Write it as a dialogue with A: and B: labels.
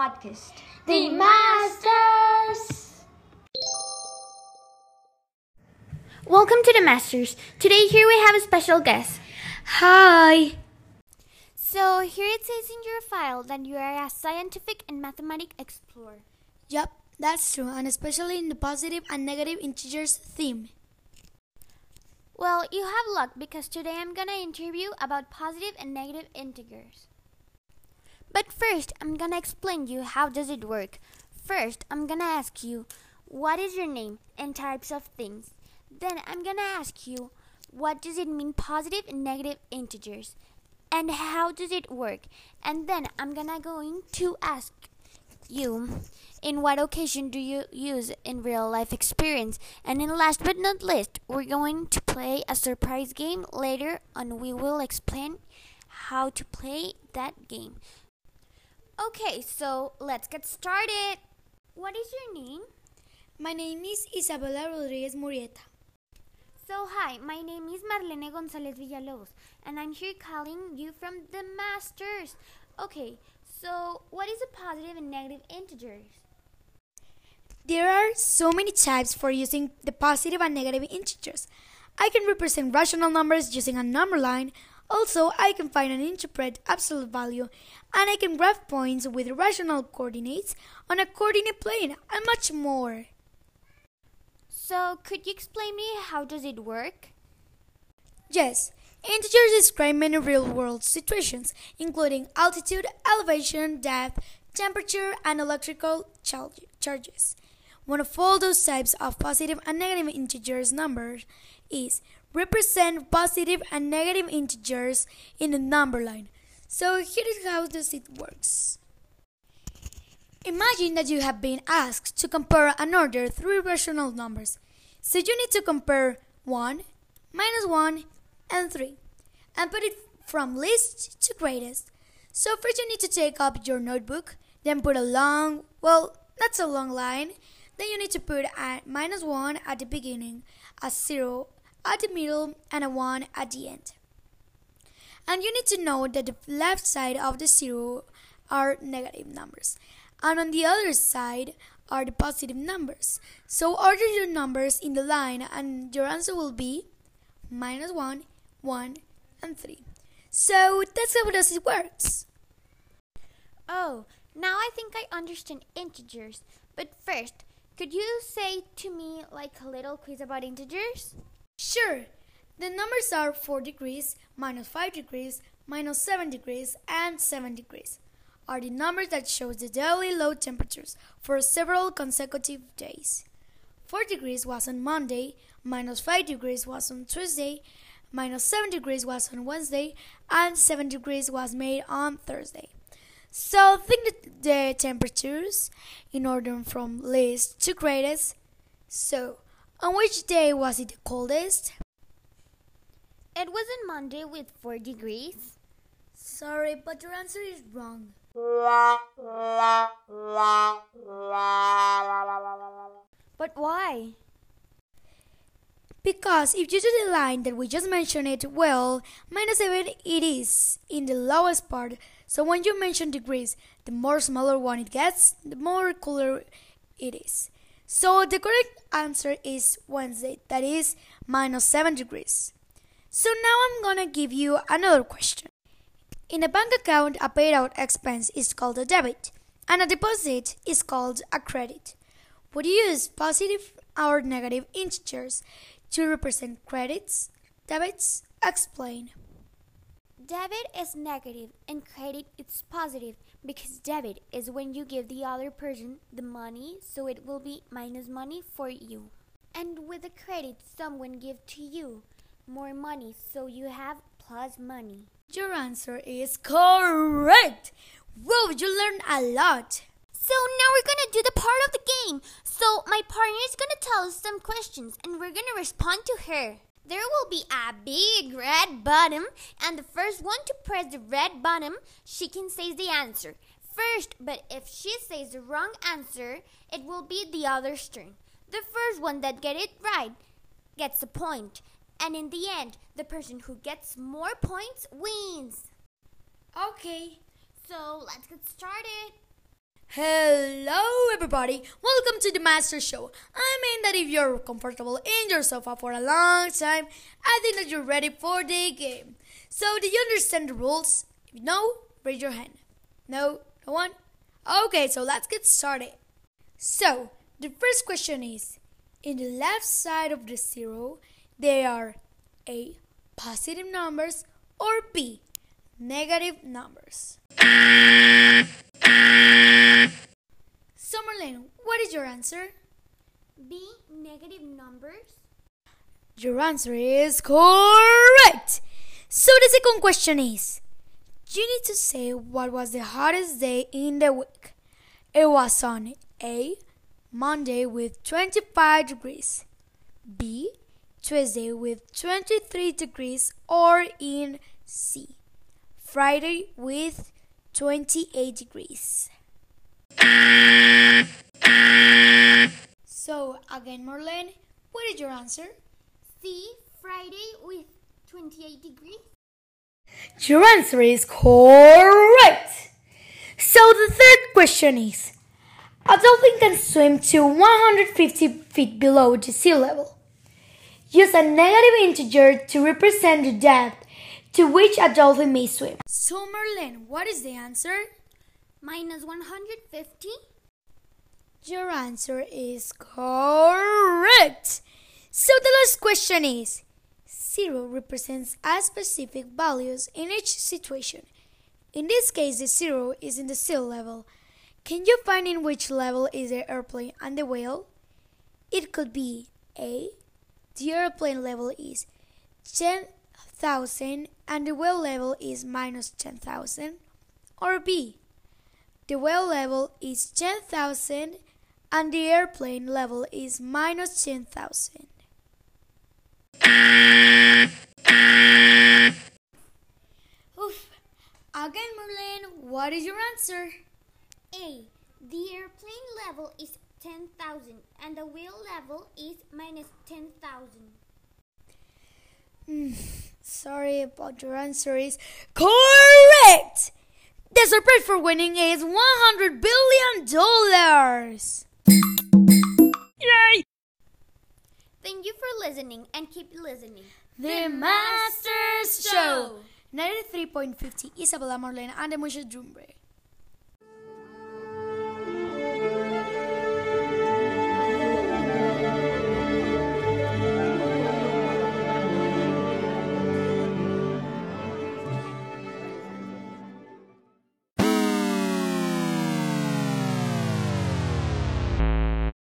A: podcast, The Masters.
B: Welcome to the Masters. Today here we have a special guest.
C: Hi.
B: So here it says in your file that you are a scientific and mathematic explorer.
C: Yep, that's true, and especially in the positive and negative integers theme.
B: Well, you have luck because today I'm gonna interview about positive and negative integers. But first, I'm gonna explain you how does it work. First, I'm gonna ask you what is your name and types of things. Then I'm gonna ask you what does it mean positive and negative integers and how does it work? And then I'm gonna going to ask you in what occasion do you use in real life experience? And in last but not least, we're going to play a surprise game later and we will explain how to play that game. Okay, so let's get started. What is your name?
C: My name is Isabella Rodriguez Murieta.
B: So, hi, my name is Marlene Gonzalez Villalobos, and I'm here calling you from the Masters. Okay, so what is a positive and negative integers?
C: There are so many types for using the positive and negative integers. I can represent rational numbers using a number line. Also, I can find and interpret absolute value, and I can graph points with rational coordinates on a coordinate plane, and much more.
B: So, could you explain me how does it work?
C: Yes, integers describe many real-world situations, including altitude, elevation, depth, temperature, and electrical charges. One of all those types of positive and negative integers numbers is represent positive and negative integers in the number line. So here is how does it works. Imagine that you have been asked to compare and order three rational numbers. So you need to compare 1, minus 1, and 3, and put it from least to greatest. So first you need to take up your notebook, then put a long, well, not so long line. Then you need to put a minus 1 at the beginning, a 0 at the middle, and a 1 at the end. And you need to know that the left side of the 0 are negative numbers and on the other side are the positive numbers. So order your numbers in the line and your answer will be minus 1, 1, and 3. So that's how does it works.
B: Oh, now I think I understand integers. But first, could you say to me like a little quiz about integers?
C: Sure. The numbers are 4 degrees, minus 5 degrees, minus 7 degrees, and 7 degrees are the numbers that show the daily low temperatures for several consecutive days. 4 degrees was on Monday, minus 5 degrees was on Tuesday, minus 7 degrees was on Wednesday, and 7 degrees was made on Thursday. So think the temperatures in order from least to greatest. So, on which day was it the coldest?
B: It was on Monday with 4 degrees.
C: Sorry, but your answer is wrong.
B: But why?
C: Because if you do the line that we just mentioned it, well, minus 7 it is in the lowest part. So when you mention degrees, the more smaller one it gets, the more cooler it is. So the correct answer is Wednesday, that is minus 7 degrees. So now I'm gonna give you another question. In a bank account, a paid out expense is called a debit, and a deposit is called a credit. Would you use positive or negative integers to represent credits, debits? Explain.
B: Debit is negative and credit is positive because debit is when you give the other person the money, so it will be minus money for you. And with a credit, someone give to you more money, so you have plus money.
C: Your answer is correct. Whoa, you learned a lot.
B: So now we're gonna do the part of the game. So my partner is gonna tell us some questions and we're gonna respond to her. There will be a big red button, and the first one to press the red button, she can say the answer first. But if she says the wrong answer, it will be the other's turn. The first one that get it right gets the point, and in the end, the person who gets more points wins.
C: Okay,
B: so let's get started.
C: Hello, everybody. Welcome to the Master Show. I mean that if you're comfortable in your sofa for a long time, I think that you're ready for the game. So, do you understand the rules? If no, raise your hand. No, no one? Okay, so let's get started. So, the first question is In the left side of the zero, there are A. Positive numbers or B. Negative numbers. Summerlin, what is your answer?
B: B. Negative numbers.
C: Your answer is correct. So the second question is you need to say what was the hottest day in the week. It was on A. Monday with 25 degrees, B. Tuesday with 23 degrees, or in C. Friday with 28 degrees. So, again, Marlene, what is your answer?
B: C. Friday with 28 degrees.
C: Your answer is correct. So, the third question is A dolphin can swim to 150 feet below the sea level. Use a negative integer to represent the depth to which a dolphin may swim. So, Merlin, what is the answer?
B: Minus 150.
C: Your answer is correct. So the last question is 0 represents a specific values in each situation. In this case, the 0 is in the sea level. Can you find in which level is the airplane and the whale? It could be A. The airplane level is 10,000 and the whale level is minus 10,000. Or B. The whale level is 10,000 and the airplane level is minus 10,000. Oof. Again, Merlin, what is your answer?
B: A. The airplane level is 10,000 and the wheel level is minus 10,000.
C: Hmm, sorry, but your answer is correct! The surprise for winning is $100 billion!
B: Thank you for listening and keep listening.
C: The Masters Show! 93.50 Isabella Marlene and the Musha Drumbre.